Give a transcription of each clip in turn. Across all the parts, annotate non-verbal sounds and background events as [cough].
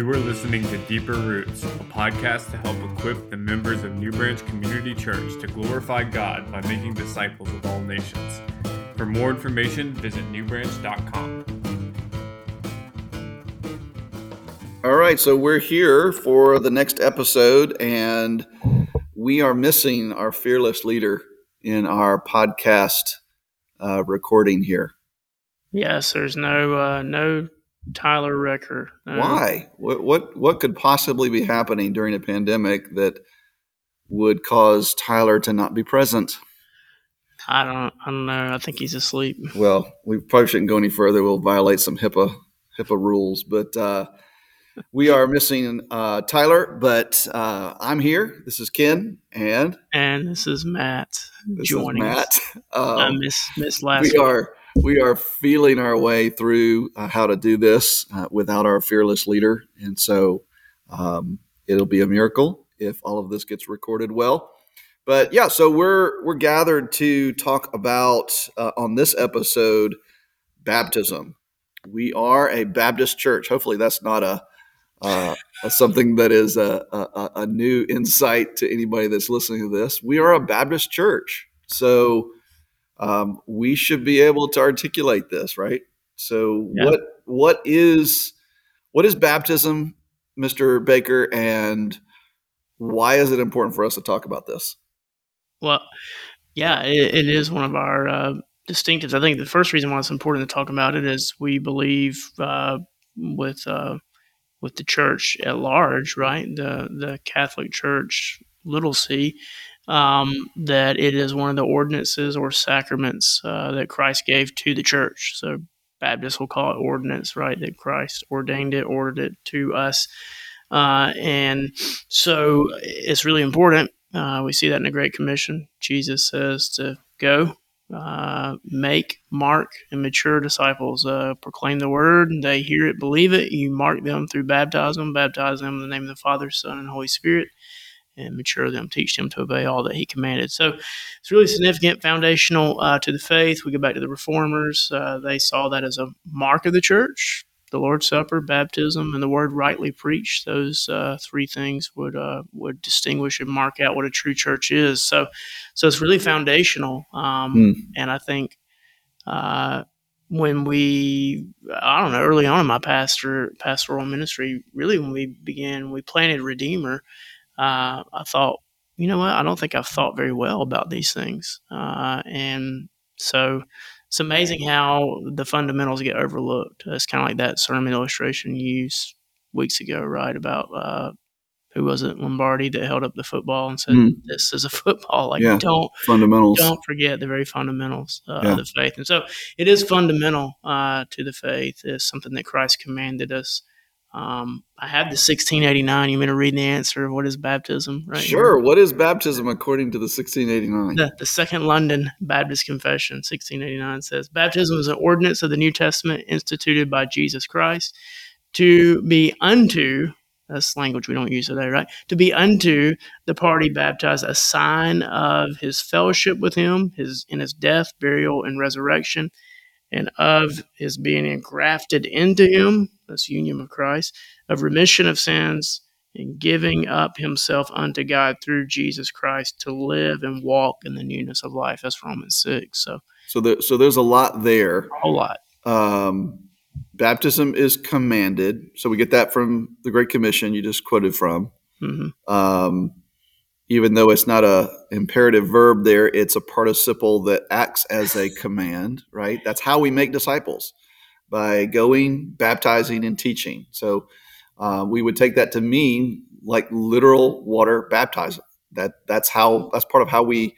You are listening to Deeper Roots, a podcast to help equip the members of New Branch Community Church to glorify God by making disciples of all nations. For more information, visit newbranch.com. All right, so we're here for the next episode, and we are missing our fearless leader in our podcast uh, recording here. Yes, there's no uh, no Tyler Recker. Uh, Why? What, what what could possibly be happening during a pandemic that would cause Tyler to not be present? I don't I don't know. I think he's asleep. Well, we probably shouldn't go any further. We'll violate some HIPAA HIPAA rules, but uh, we are missing uh, Tyler. But uh, I'm here. This is Ken, and And this is Matt this joining is us. Matt. I Um, miss miss last we week. are we are feeling our way through uh, how to do this uh, without our fearless leader, and so um, it'll be a miracle if all of this gets recorded well. But yeah, so we're we're gathered to talk about uh, on this episode baptism. We are a Baptist church. Hopefully, that's not a, uh, a something that is a, a, a new insight to anybody that's listening to this. We are a Baptist church, so um, we should be able to articulate this, right? So, Yeah. what what is what is baptism, Mister Baker, and why is it important for us to talk about this? Well, yeah, it, it is one of our uh, distinctives. I think the first reason why it's important to talk about it is we believe uh, with uh, with the church at large, right? The the Catholic Church, little c, um, that it is one of the ordinances or sacraments uh, that Christ gave to the church. So Baptists will call it ordinance, right? That Christ ordained it, ordered it to us. Uh, and so it's really important. Uh, we see that in the Great Commission. Jesus says to go, uh, make, mark, and mature disciples. Uh, proclaim the word. They hear it, believe it. You mark them through baptism, baptize them in the name of the Father, Son, and Holy Spirit, and mature them, teach them to obey all that He commanded. So it's really significant, foundational uh, to the faith. We go back to the Reformers. Uh, they saw that as a mark of the church. The Lord's Supper, baptism, and the word rightly preached. Those uh, three things would uh, would distinguish and mark out what a true church is. So, so it's really foundational. Um, Hmm. And I think uh, when we, I don't know, early on in my pastor pastoral ministry, really when we began, we planted Redeemer. Uh, I thought, you know what? I don't think I've thought very well about these things, uh, and so it's amazing how the fundamentals get overlooked. It's kind of like that sermon illustration you used weeks ago, right? About uh, who was it, Lombardi, that held up the football and said, Hmm. "This is a [laughs] football." Like, Yeah. don't Fundamentals. don't forget the very fundamentals uh, Yeah. of the faith. And so it is fundamental uh, to the faith. It's something that Christ commanded us. Um, I have the 1689. You mean to read the answer of what is baptism? Right. here? Sure. What is baptism according to the 1689? The, the Second London Baptist Confession, 1689, says Baptism is an ordinance of the New Testament instituted by Jesus Christ to be unto, that's language we don't use today, right? To be unto the party baptized a sign of his fellowship with him, his in his death, burial, and resurrection, and of his being engrafted into him, this union of Christ, of remission of sins, and giving up himself unto God through Jesus Christ to live and walk in the newness of life. That's Romans 6. So So, there, so there's a lot there. a lot. Um, baptism is commanded. So we get that from the Great Commission you just quoted from. hmm Um, even though it's not a imperative verb there, it's a participle that acts as a command, right? That's how we make disciples by going, baptizing, and teaching. So uh, we would take that to mean like literal water baptism. That that's how that's part of how we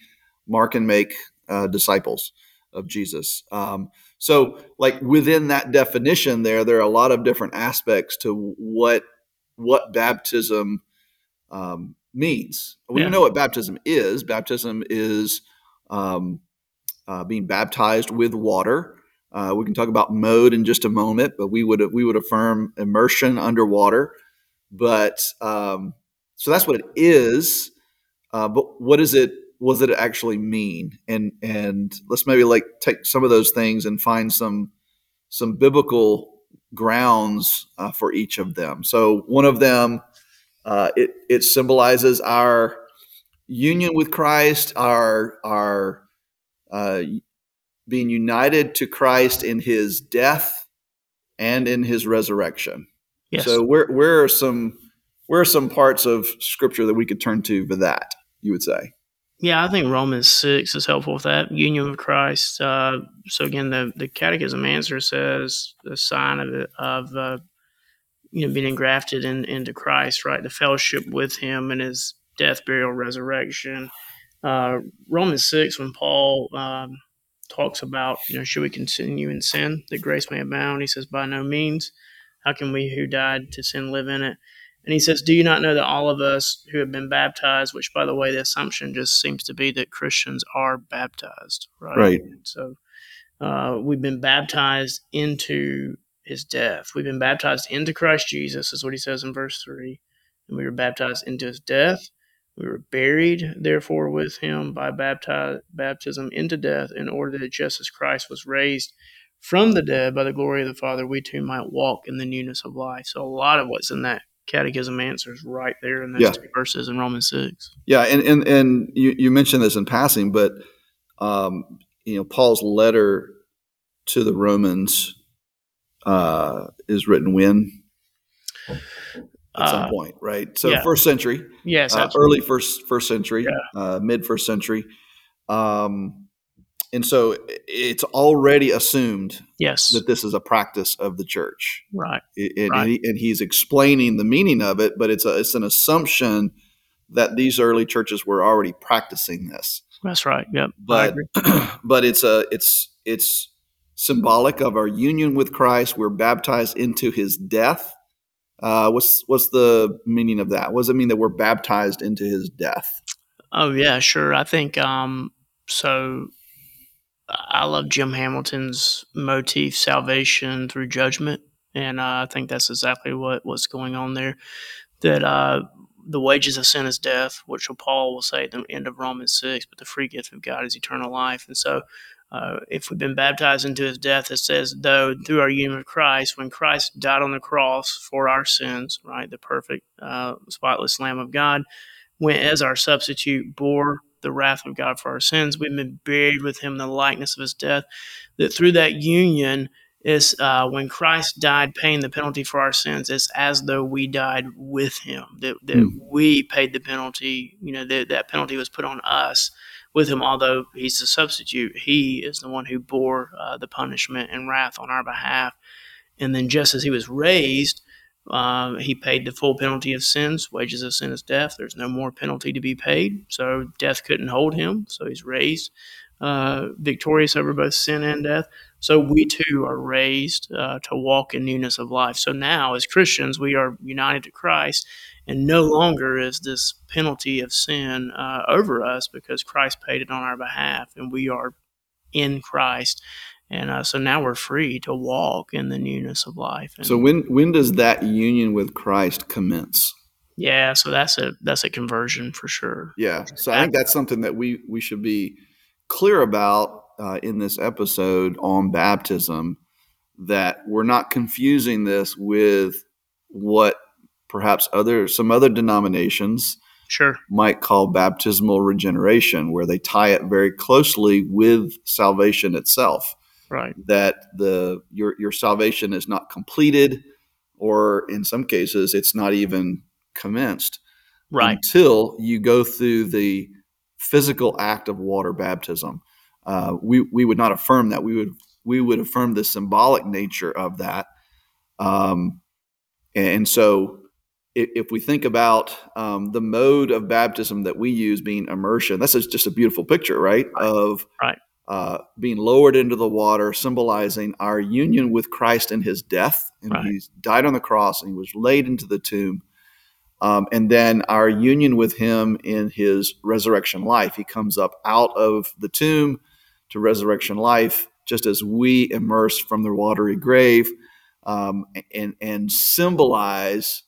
mark and make uh, disciples of Jesus. Um, so, like within that definition, there there are a lot of different aspects to what what baptism um, means. We Yeah. know what baptism is. Baptism is um, uh, being baptized with water. Uh, we can talk about mode in just a moment, but we would we would affirm immersion underwater. But um, so that's what it is. Uh, but what is it? What does it actually mean? And and let's maybe like take some of those things and find some some biblical grounds uh, for each of them. So one of them, uh, it, it symbolizes our union with Christ, our our uh, being united to Christ in His death and in His resurrection. Yes. So where where are some where are some parts of Scripture that we could turn to for that? You would say. Yeah, I think Romans six is helpful with that union with Christ. Uh, so again, the the Catechism answer says the sign of of uh, you know being engrafted in, into Christ, right? The fellowship with Him and His death, burial, resurrection. Uh, Romans six, when Paul um, talks about you know should we continue in sin that grace may abound, he says by no means. How can we who died to sin live in it? And he says, Do you not know that all of us who have been baptized, which, by the way, the assumption just seems to be that Christians are baptized, right? Right. So uh, we've been baptized into his death. We've been baptized into Christ Jesus, is what he says in verse 3. And we were baptized into his death. We were buried, therefore, with him by baptize, baptism into death, in order that just as Christ was raised from the dead by the glory of the Father, we too might walk in the newness of life. So a lot of what's in that catechism answers right there in those Yeah. two verses in Romans six. Yeah, and and and you, you mentioned this in passing, but um, you know Paul's letter to the Romans uh, is written when at some Uh, point, right? So yeah. first century, yes, uh, early first first century, Yeah. uh, mid first century, um, and so it's already assumed yes, that this is a practice of the church. right, It- Right. and, he, and he's explaining the meaning of it, but it's a it's an assumption that these early churches were already practicing this. that's right. Yep, But [clears throat] but it's a it's it's symbolic of our union with Christ. We're baptized into His death. Uh, what's what's the meaning of that? What does it mean that we're baptized into His death? Oh yeah, sure. I think um, so. I love Jim Hamilton's motif, salvation through judgment, and uh, I think that's exactly what what's going on there. That uh, the wages of sin is death, which Paul will say at the end of Romans six, but the free gift of God is eternal life. And so, uh, if we've been baptized into His death, it says, though through our union with Christ, when Christ died on the cross for our sins, right, the perfect, uh, spotless Lamb of God, went as our substitute, bore the wrath of God for our sins. We've been buried with him in the likeness of his death. That through that union is uh, when Christ died, paying the penalty for our sins. It's as though we died with him. That, that Hmm. we paid the penalty. You know that that penalty was put on us with him. Although he's the substitute, he is the one who bore uh, the punishment and wrath on our behalf. And then, just as he was raised, uh, he paid the full penalty of sins. Wages of sin is death. There's no more penalty to be paid. So death couldn't hold him. So he's raised uh, victorious over both sin and death. So we too are raised uh, to walk in newness of life. So now, as Christians, we are united to Christ, and no longer is this penalty of sin uh, over us because Christ paid it on our behalf, and we are in Christ. And uh, so now we're free to walk in the newness of life. And So when when does that union with Christ commence? yeah, so that's a that's a conversion for sure. Yeah. So I think that's something that we we should be clear about uh, in this episode on baptism. That we're not confusing this with what perhaps other some other denominations Sure. might call baptismal regeneration, where they tie it very closely with salvation itself. Right. That the your your salvation is not completed, or in some cases, it's not even commenced Right. until you go through the physical act of water baptism. Uh, we we would not affirm that. We would we would affirm the symbolic nature of that. Um, and so, if, if we think about um, the mode of baptism that we use being immersion, that's just a beautiful picture, right? Right. Of Right. Uh, being lowered into the water, symbolizing our union with Christ in His death, and Right. He died on the cross, and He was laid into the tomb um, and then our union with him in his resurrection life. He comes up out of the tomb to resurrection life, just as we immerse from the watery grave, um, and and symbolize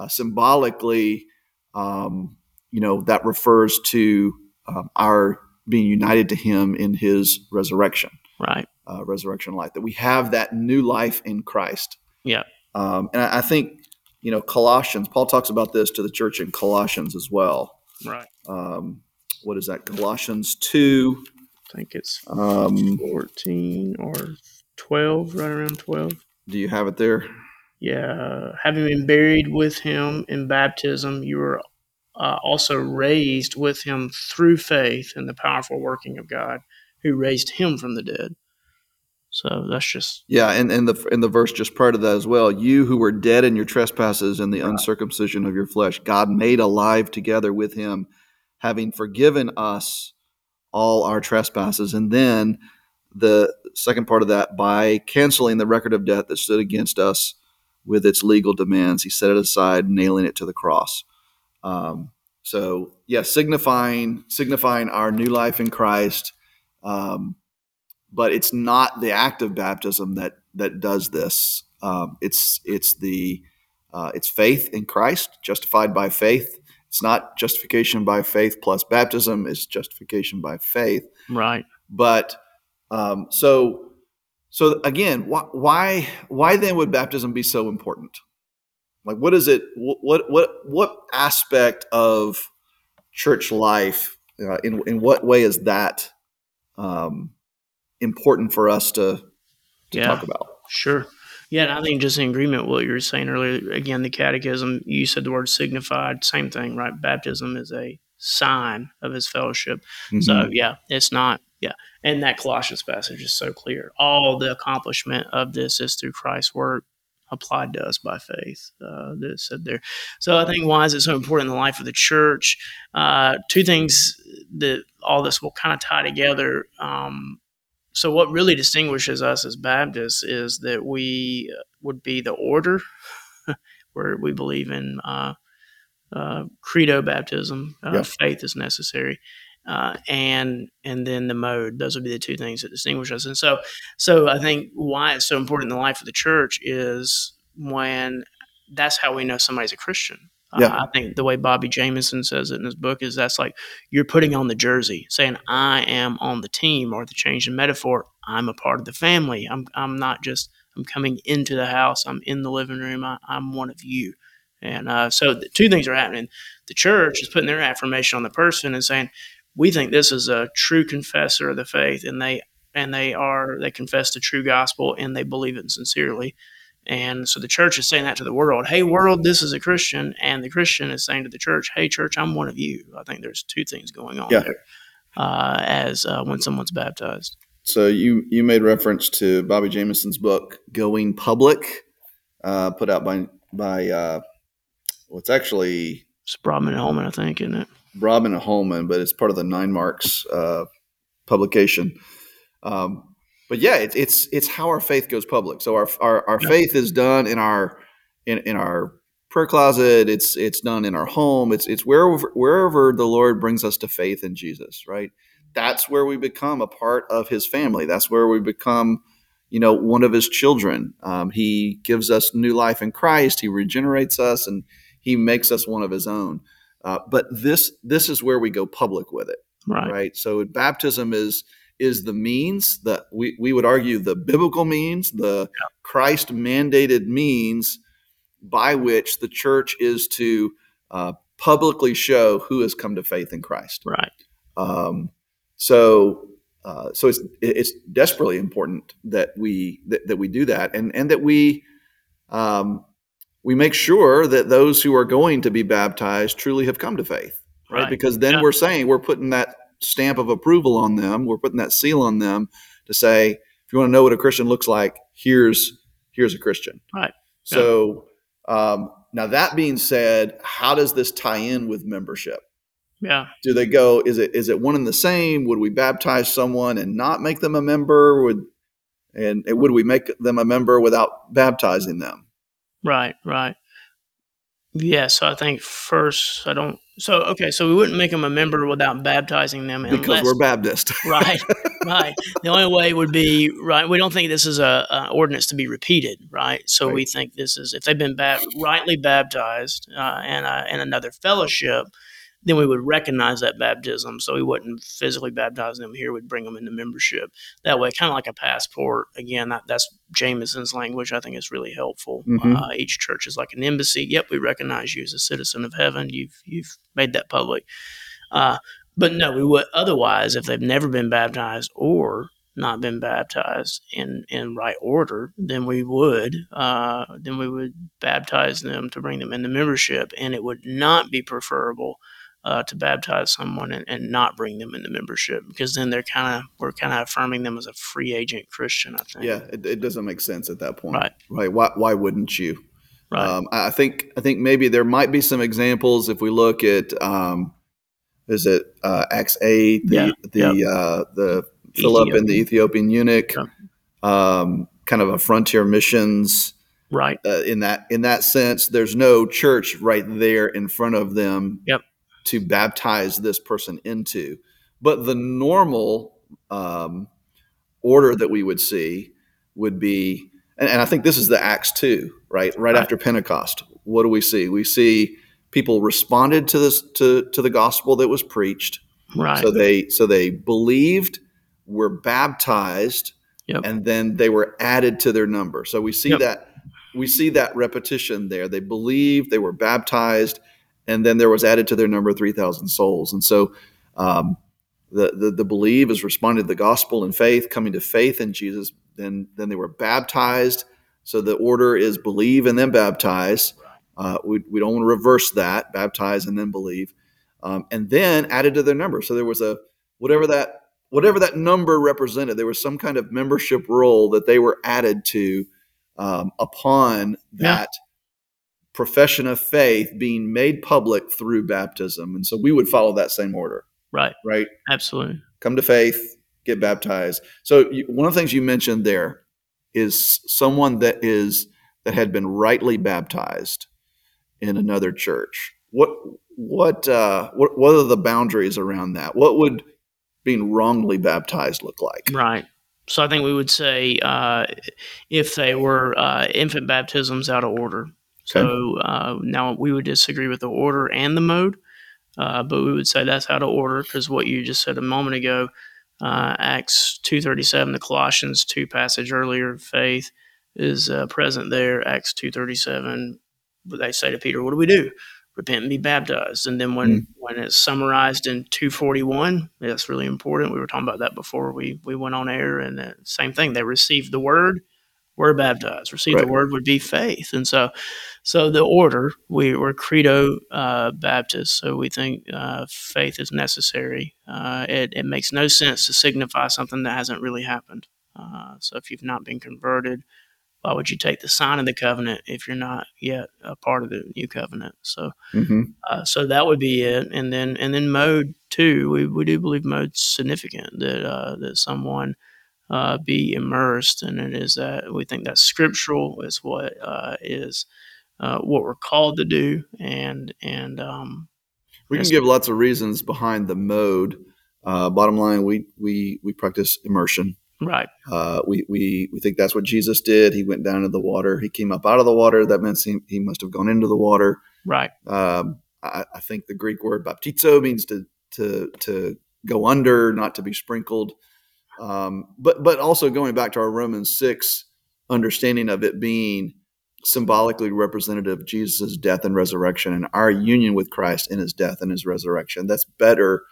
uh, symbolically, um, you know, that refers to um, our being united to him in his resurrection, Right. uh, resurrection life. That we have that new life in Christ. Yeah. Um, and I, I think, you know, Colossians, Paul talks about this to the church in Colossians as well. Right. Um, what is that? Colossians 2. I think it's Um, 14 or 12, right around 12. do you have it there? Yeah. Having been buried with him in baptism, you were uh, also raised with him through faith in the powerful working of God who raised him from the dead. So that's just, Yeah, and, and the in the verse just prior to that as well, you who were dead in your trespasses and the uncircumcision of your flesh, God made alive together with him, having forgiven us all our trespasses. And then the second part of that, by canceling the record of debt that stood against us with its legal demands, he set it aside, nailing it to the cross. Um, so yeah, signifying signifying our new life in Christ. Um, but it's not the act of baptism that that does this. Um, it's it's the uh, it's faith in Christ, justified by faith. It's not justification by faith plus baptism. It's justification by faith. right. But um, so so again, why, why why then would baptism be so important? Like, what is it? What what what aspect of church life? Uh, in in what way is that um, important for us to to Yeah. talk about? Sure. Yeah, and I think just in agreement with what you were saying earlier, again, the catechism, you said the word signified, same thing, right? Baptism is a sign of his fellowship. So, Mhm. yeah, it's not, yeah. And that Colossians passage is so clear. All the accomplishment of this is through Christ's work applied to us by faith. Uh, that is said there. So, I think why is it so important in the life of the church? Uh, two things that all this will kind of tie together. Um, so what really distinguishes us as Baptists is that we uh, would be the order [laughs] where we believe in uh, uh, credo baptism, uh, Yeah. faith is necessary, uh, and and then the mode. Those would be the two things that distinguish us. And so, so I think why it's so important in the life of the church is when that's how we know somebody's a Christian. Uh, Yeah. I think the way Bobby Jamieson says it in his book is that's like you're putting on the jersey, saying I am on the team, or the change in metaphor, I'm a part of the family. I'm I'm not just I'm coming into the house. I'm in the living room. I, I'm one of you. And uh, so the two things are happening. The church is putting their affirmation on the person and saying, we think this is a true confessor of the faith, and they and they are they confess the true gospel and they believe it sincerely. And so the church is saying that to the world, hey, world, this is a Christian. And the Christian is saying to the church, hey, church, I'm one of you. I think there's two things going on Yeah. there uh, as uh, when someone's baptized. So you you made reference to Bobby Jamieson's book "Going Public," uh, put out by by uh, well, it's actually It's Broadman and Holman, I think, isn't it? Robin Holman, but it's part of the Nine Marks uh, publication. Um, but yeah, it's it's it's how our faith goes public. So our our, our Yeah. faith is done in our in, in our prayer closet. It's it's done in our home. It's it's wherever wherever the Lord brings us to faith in Jesus. Right. That's where we become a part of His family. That's where we become, you know, one of His children. Um, he gives us new life in Christ. He regenerates us, and He makes us one of His own. Uh, but this this is where we go public with it Right. right? So baptism is is the means that we, we would argue the biblical means, the Christ mandated means by which the church is to uh, publicly show who has come to faith in Christ. Right. Um, so uh, so it's it's desperately important that we that, that we do that and and that we um, we make sure that those who are going to be baptized truly have come to faith right, Right. because then Yeah. we're saying we're putting that stamp of approval on them we're putting that seal on them to say if you want to know what a christian looks like here's here's a christian Right. so um, now that being said how does this tie in with membership Yeah. do they go is it is it one and the same would we baptize someone and not make them a member would and, and would we make them a member without baptizing them Right, right. Yeah, so I think first I don't. So okay, so we wouldn't make them a member without baptizing them, because unless we're baptist [laughs] right, right. The only way would be right. We don't think this is a, a ordinance to be repeated, right? So we think this is if they've been bap- rightly baptized uh, in a, in another fellowship, then we would recognize that baptism. So we wouldn't physically baptize them here; we'd bring them into membership that way, kind of like a passport. Again, that, that's Jamieson's language. I think is really helpful. Mhm. Uh, each church is like an embassy. Yep, we recognize you as a citizen of heaven. You've you've made that public. Uh, but no, we would otherwise if they've never been baptized or not been baptized in in right order, then we would uh, then we would baptize them to bring them into membership, and it would not be preferable uh, to baptize someone and, and not bring them into membership because then they're kind of we're kind of affirming them as a free agent Christian. I think. Yeah, it, it doesn't make sense at that point. Right. Right. Why, why wouldn't you? Right. Um, I think I think maybe there might be some examples if we look at um, is it uh, Acts eight the Yeah, the yeah. uh, the Philip and the Ethiopian eunuch, um, kind of a frontier missions right. uh, in that in that sense. There's no church right there in front of them Yep. To baptize this person into, but the normal um, order that we would see would be, and, and I think this is the Acts two, right? Right Right. after Pentecost, what do we see? We see people responded to this to to the gospel that was preached. Right. So they so they believed, were baptized, Yep. and then they were added to their number. So we see Yep. that we see that repetition there. They believed, they were baptized, and then there was added to their number three thousand souls. And so um, the, the the believe is responded to the gospel in faith, coming to faith in Jesus. Then then they were baptized. So the order is believe and then baptize. Uh, we, we don't want to reverse that, baptize and then believe, um, and then added to their number. So there was a whatever that whatever that number represented. There was some kind of membership role that they were added to um, upon Yeah. Profession of faith being made public through baptism. And so we would follow that same order, right. right? Absolutely. Come to faith, get baptized. So you, one of the things you mentioned there is someone that is that had been rightly baptized in another church. What what uh, what what are the boundaries around that? What would being wrongly baptized look like? Right. So I think we would say uh, if they were uh, infant baptisms out of order. So uh, now we would disagree with the order and the mode, uh, but we would say that's out of order because what you just said a moment ago, uh, Acts two thirty seven, the Colossians two passage earlier, faith is uh, present there. Acts two thirty seven, they say to Peter, "What do we do?" Repent and be baptized. And then when when it's summarized in two forty one, that's really important. We were talking about that before we we went on air, and uh, same thing. They received the word, were baptized. Receive Right. the word would be faith, and so so the order we were credo uh, Baptist, so we think uh, faith is necessary. Uh, it, it makes no sense to signify something that hasn't really happened. Uh, so if you've not been converted, why would you take the sign of the covenant if you're not yet a part of the new covenant? So hmm uh, so that would be it, and then and then mode two. We, we do believe mode's significant that uh, that someone uh, be immersed, and it is that we think that's scriptural. Is what uh, is uh, what we're called to do, and and um, We can give lots of reasons behind the mode. Uh, bottom line, we we we practice immersion. right, Uh, we, we we think that's what Jesus did. He went down into the water. He came up out of the water. That means he, he must have gone into the water. right, Um, I, I think the Greek word baptizo means to to to go under, not to be sprinkled. Um, but but also going back to our Romans six understanding of it being symbolically representative of Jesus' death and resurrection and our union with Christ in his death and his resurrection. That's better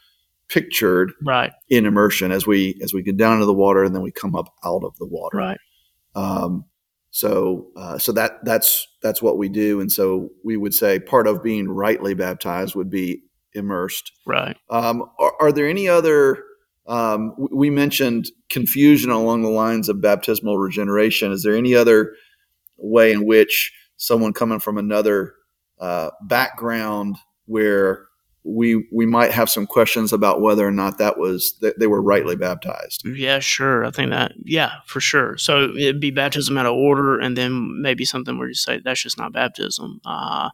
pictured right, in immersion as we as we get down into the water and then we come up out of the water. right, Um, so uh, so that that's that's what we do, and so we would say part of being rightly baptized would be immersed. right. Um, are, are there any other? Um, we mentioned confusion along the lines of baptismal regeneration. Is there any other way in which someone coming from another uh, background where we we might have some questions about whether or not that was that they were rightly baptized? Yeah, sure. I think that, yeah, for sure. So it'd be baptism out of order, and then maybe something where you say that's just not baptism. Uh,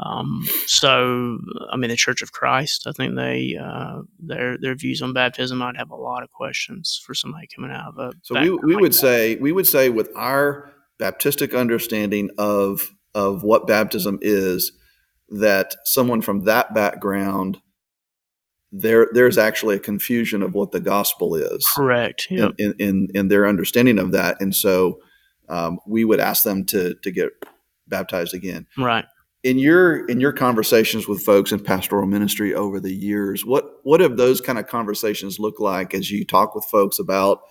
um, so, I mean, the Church of Christ, I think they uh, their their views on baptism, I'd have a lot of questions for somebody coming out of a. So we, we would say we would say with our Baptistic understanding of of what baptism is, that someone from that background there there's actually a confusion of what the gospel is. Correct. Yep. In, in in their understanding of that, and so um, we would ask them to to get baptized again. Right. In your in your conversations with folks in pastoral ministry over the years, what what have those kind of conversations look like as you talk with folks about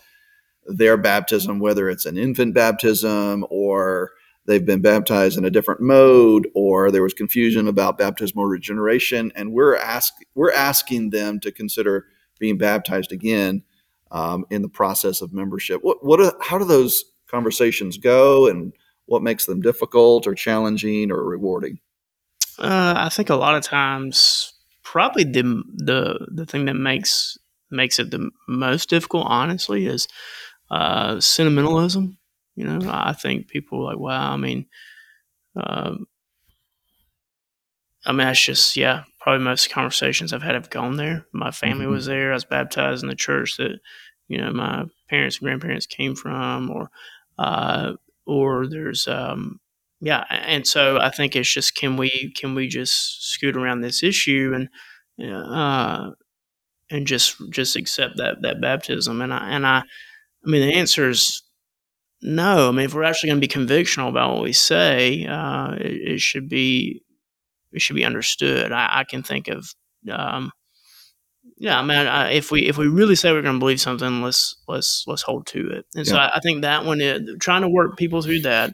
their baptism, whether it's an infant baptism or they've been baptized in a different mode or there was confusion about baptismal regeneration. And we're ask, we're asking them to consider being baptized again um, in the process of membership. What, what are, how do those conversations go and what makes them difficult or challenging or rewarding? Uh, i think a lot of times probably the the the thing that makes makes it the most difficult honestly is uh, sentimentalism you know, I think people are like, wow, I mean, um, I mean, that's just, yeah, probably most conversations I've had have gone there. My family mm-hmm. was there. I was baptized in the church that, you know, my parents and grandparents came from, or, uh, or there's, um, yeah. And so I think it's just, can we, can we just scoot around this issue and, uh, and just, just accept that, that baptism. And I, and I, I mean, the answer is no, I mean, if we're actually going to be convictional about what we say, uh, it, it, should be it should be understood. I, I can think of, um, yeah, I mean, I, if we if we really say we're going to believe something, let's let's let's hold to it. And yeah. so I, I, think that one, is, trying to work people through that.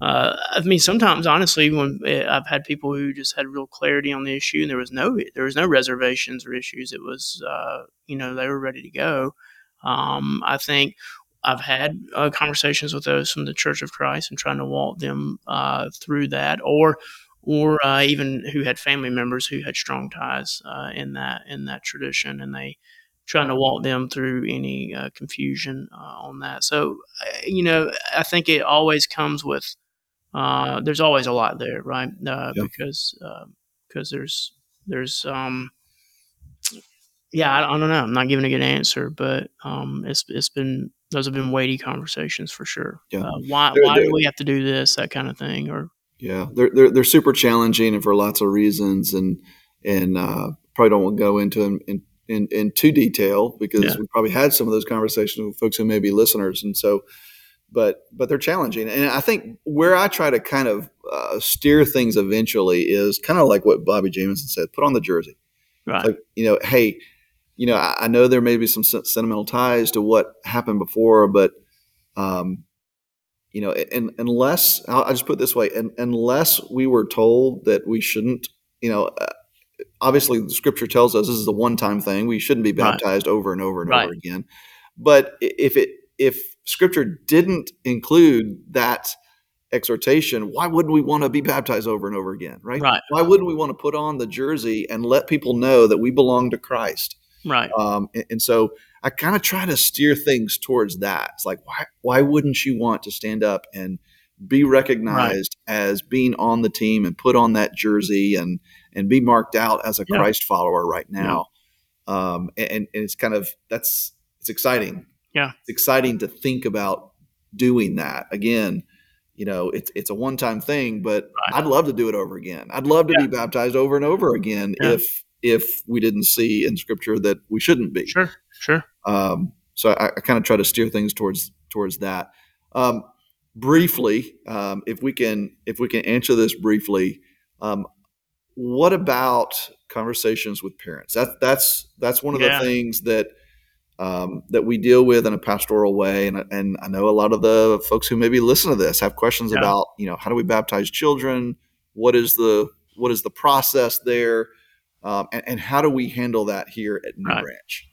Uh, I mean, sometimes honestly, when eh, I've had people who just had real clarity on the issue, and there was no there was no reservations or issues. It was, uh, you know, they were ready to go. Um, I think I've had uh, conversations with those from the Church of Christ and trying to walk them uh, through that, or or uh, even who had family members who had strong ties uh, in that in that tradition, and they trying to walk them through any uh, confusion uh, on that. So, you know, I think it always comes with there's always a lot there, right? Yep. Because because there's there's um, yeah, I, I, don't know. I'm not giving a good answer, but um, it's it's been those have been weighty conversations for sure. Yeah. Uh, why they're, why they're, do we have to do this? That kind of thing, or yeah, they're they're, they're super challenging and for lots of reasons, and and uh, probably don't want to go into them in, in, in too detail because yeah. we probably had some of those conversations with folks who may be listeners, and so. But but they're challenging, and I think where I try to kind of uh, steer things eventually is kind of like what Bobby Jamieson said: put on the jersey. Right. Like you know, hey, you know, I, I, know there may be some sentimental ties to what happened before, but, um, you know, and, unless I'll, I'll, just put it this way, and, unless we were told that we shouldn't, you know, uh, obviously the scripture tells us this is a one-time thing. We shouldn't be baptized right. over and over and right. over again. But if it if scripture didn't include that exhortation, why wouldn't we want to be baptized over and over again, right? right? Why wouldn't we want to put on the jersey and let people know that we belong to Christ? Right. Um, and, and, so I kind of try to steer things towards that. It's like, why, why wouldn't you want to stand up and be recognized right. as being on the team and put on that jersey and, and be marked out as a yeah. Christ follower right now? Yeah. Um, and, and it's kind of, that's, it's exciting. Yeah. It's exciting to think about doing that again you know it's it's a one time thing but right. i'd love to do it over again i'd love to yeah. be baptized over and over again yeah. if if we didn't see in scripture that we shouldn't be. Sure, sure. Um, so I, I kind of try to steer things towards towards that. Um, briefly, um, if we can if we can answer this briefly, um, what about conversations with parents? That that's that's one of yeah. the things that um, that we deal with in a pastoral way, and and I know a lot of the folks who maybe listen to this have questions yeah. about you know how do we baptize children? What is the what is the process there? Um, and, and, how do we handle that here at New right. Branch?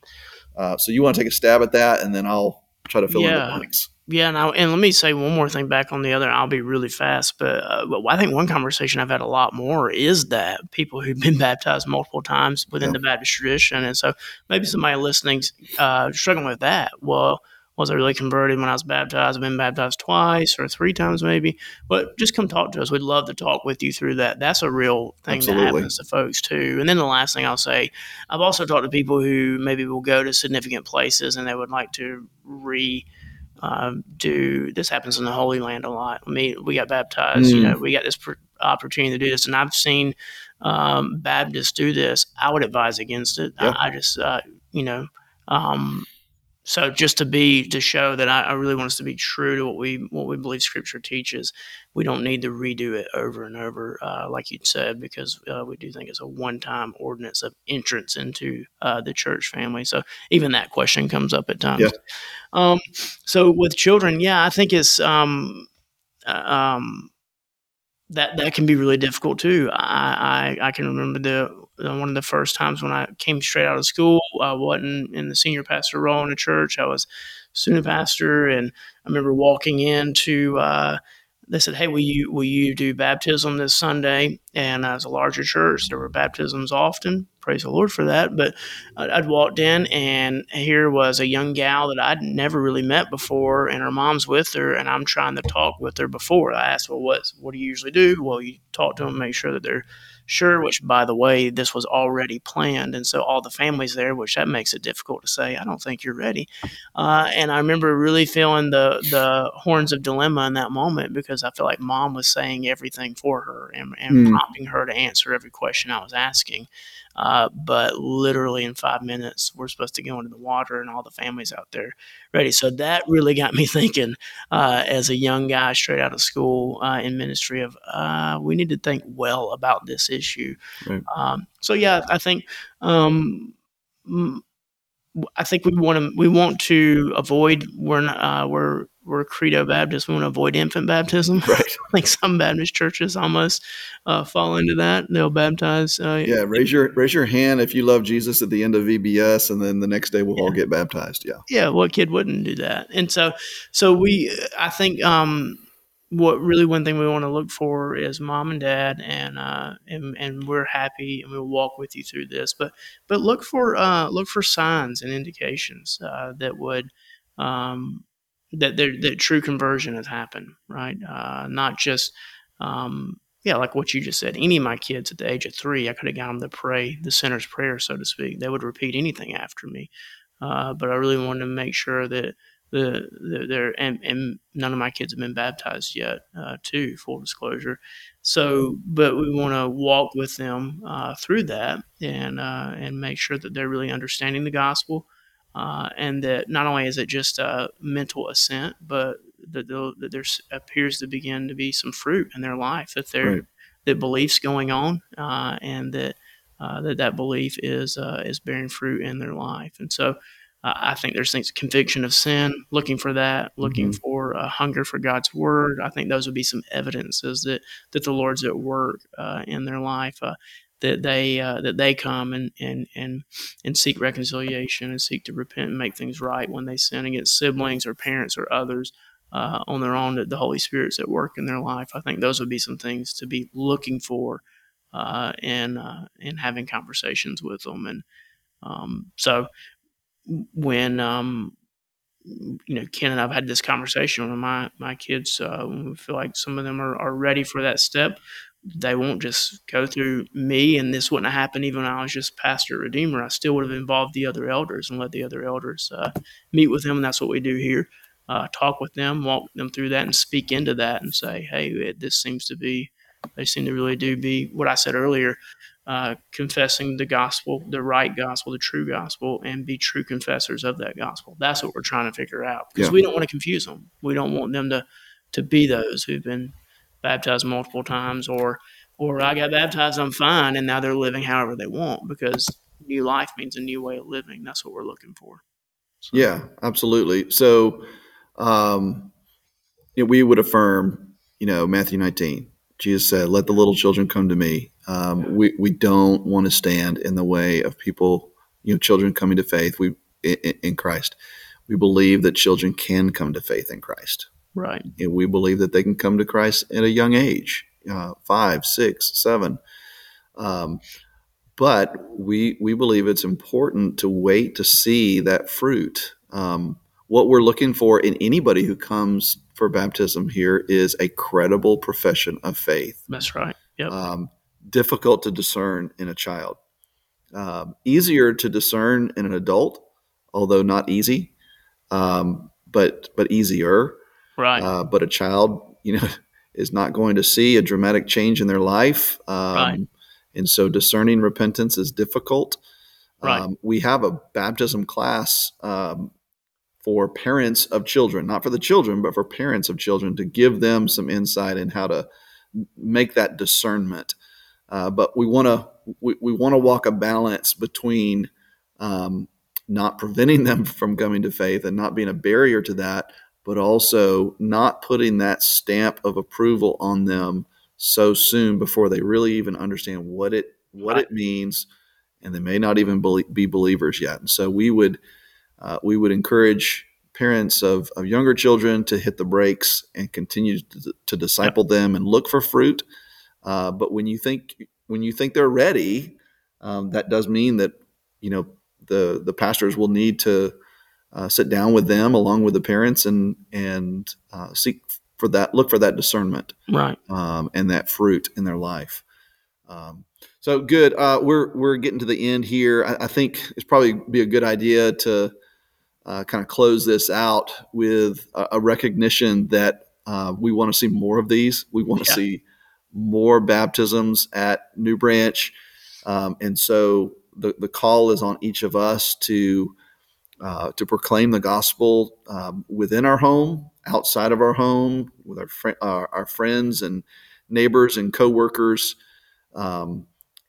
Uh, so you want to take a stab at that, and then I'll try to fill yeah. in the blanks. Yeah, now and let me say one more thing back on the other. I'll be really fast, but, uh, but I think one conversation I've had a lot more is that people who've been [laughs] baptized multiple times within the Baptist tradition, and so maybe somebody listening uh, struggling with that. Well, was I really converted when I was baptized? I've been baptized twice or three times maybe. But just come talk to us. We'd love to talk with you through that. That's a real thing Absolutely. that happens to folks too. And then the last thing I'll say, I've also talked to people who maybe will go to significant places and they would like to re uh, do this happens in the Holy Land a lot. I mean, we got baptized. Mm. You know, we got this pr- opportunity to do this, and I've seen um, Baptists do this. I would advise against it. I, I, just, uh, you know, um, so just to be to show that I, I, really want us to be true to what we what we believe Scripture teaches. We don't need to redo it over and over, uh, like you said, because uh, we do think it's a one-time ordinance of entrance into uh, the church family. So even that question comes up at times. Yeah. Um, so with children, yeah, I think it's um, uh, um, that that can be really difficult too. I, I, I can remember the one of the first times when I came straight out of school. I wasn't in the senior pastor role in a church. I was student pastor, and I remember walking into. Uh, they said, "Hey, will you will you do baptism this Sunday?" And as a larger church, there were baptisms often. Praise the Lord for that. But I'd walked in, and here was a young gal that I'd never really met before, and her mom's with her, and I'm trying to talk with her before. I asked, "Well, what what do you usually do?" Well, you talk to them, make sure that they're sure, which by the way, this was already planned. And so all the families there, which that makes it difficult to say, I don't think you're ready. Uh, and I remember really feeling the, the horns of dilemma in that moment because I feel like mom was saying everything for her and, and mm. prompting her to answer every question I was asking. Uh, but literally in five minutes, we're supposed to go into the water, and all the families out there ready. So that really got me [laughs] thinking, uh, as a young guy straight out of school uh, in ministry, of uh, we need to think well about this issue. Right. Um, so yeah, I think. Um, I think we want to we want to avoid we're not, uh, we're we're credo Baptist. We want to avoid infant baptism. Right. [laughs] I think some Baptist churches almost uh, fall into that. They'll baptize. Uh, yeah, raise your raise your hand if you love Jesus at the end of VBS, and then the next day we'll yeah. all get baptized. Yeah. Yeah. What kid wouldn't do that? And so, so we, I think, um, what really one thing we want to look for is mom and dad and uh, and, and we're happy and we'll walk with you through this but but look for uh, look for signs and indications uh, that would um, that that true conversion has happened right? Uh, not just um, yeah like what you just said any of my kids at the age of three I could have got them to pray the sinner's prayer so to speak. They would repeat anything after me. Uh, but I really wanted to make sure that the, the there and, and none of my kids have been baptized yet uh, too full disclosure. So but we want to walk with them uh, through that and uh, and make sure that they're really understanding the gospel uh, and that not only is it just a mental assent but that, that there appears to begin to be some fruit in their life that there right. that beliefs going on uh, and that uh, that that belief is is bearing fruit in their life and so uh, I think there's things conviction of sin, looking for that, looking mm-hmm. for a hunger for God's word. I think those would be some evidences that that the Lord's at work uh, in their life. Uh, that they uh, that they come and, and and and seek reconciliation and seek to repent and make things right when they sin against siblings or parents or others uh, on their own. That the Holy Spirit's at work in their life. I think those would be some things to be looking for uh, and and having conversations with them and. Um, so when um, you know Ken and I've had this conversation with my my kids. Uh, we feel like some of them are, are ready for that step. They won't just go through me, and this wouldn't have happened even when I was just pastor redeemer. I still would have involved the other elders and let the other elders uh, meet with them, and that's what we do here. Uh, talk with them, walk them through that, and speak into that, and say, "Hey, it, this seems to be." They seem to really do be what I said earlier uh, confessing the gospel, the right gospel, the true gospel, and be true confessors of that gospel. That's what we're trying to figure out because yeah. we don't want to confuse them. We don't want them to to be those who've been baptized multiple times, or or I got baptized, I'm fine, and now they're living however they want because new life means a new way of living. That's what we're looking for. So. Yeah, absolutely. So, um, you know, we would affirm, you know, Matthew 19 Jesus said, "Let the little children come to me." Um, we we don't want to stand in the way of people, you know, children coming to faith. We in, in Christ, we believe that children can come to faith in Christ. Right. And we believe that they can come to Christ at a young age, uh, five, six, seven. Um, but we we believe it's important to wait to see that fruit. Um, what we're looking for in anybody who comes for baptism here is a credible profession of faith. That's right. Yep. Um, difficult to discern in a child. Um, easier to discern in an adult, although not easy. Um, but but easier. Right. Uh, but a child, you know, [laughs] is not going to see a dramatic change in their life. Um, Right. And so discerning repentance is difficult. Right. Um, we have a baptism class um, for parents of children, not for the children, but for parents of children to give them some insight in how to make that discernment. Uh, but we want to we, we want to walk a balance between um, not preventing [laughs] them from coming to faith and not being a barrier to that, but also not putting that stamp of approval on them so soon before they really even understand what it what it means, and they may not even be believers yet. And so we would uh, we would encourage parents of, of younger children to hit the brakes and continue to, to disciple them and look for fruit. Uh, but when you think when you think they're ready, um, that does mean that you know the the pastors will need to uh, sit down with them along with the parents and and uh, seek for that look for that discernment right. um, and that fruit in their life. Um, so good. Uh, we're we're getting to the end here. I, I think it's probably be a good idea to uh, kind of close this out with a, a recognition that uh, we want to see more of these. We want to Yeah. see more baptisms at New Branch, um, and so the the call is on each of us to. Uh, to proclaim the gospel um, within our home, outside of our home, with our, fri our, our friends and neighbors and coworkers, um,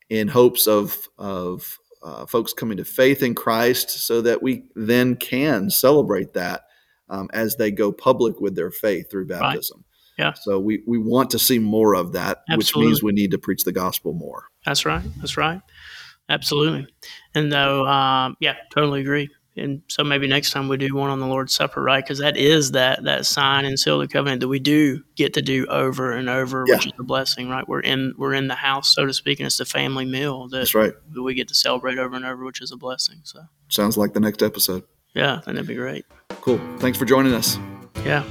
in hopes of of uh, folks coming to faith in Christ, so that we then can celebrate that um, as they go public with their faith through baptism. Yeah. So we we want to see more of that, which means we need to preach the gospel more. That's right. That's right. Absolutely. And though, um, yeah, totally agree. And so maybe next time we do one on the Lord's Supper, right? Because that is that that sign and seal of the covenant that we do get to do over and over, Yeah. which is a blessing, right? We're in we're in the house, so to speak, and it's the family meal that, That's right. that we get to celebrate over and over, which is a blessing. So Sounds like the next episode. yeah, I think that'd be great. Cool. Thanks for joining us. Yeah.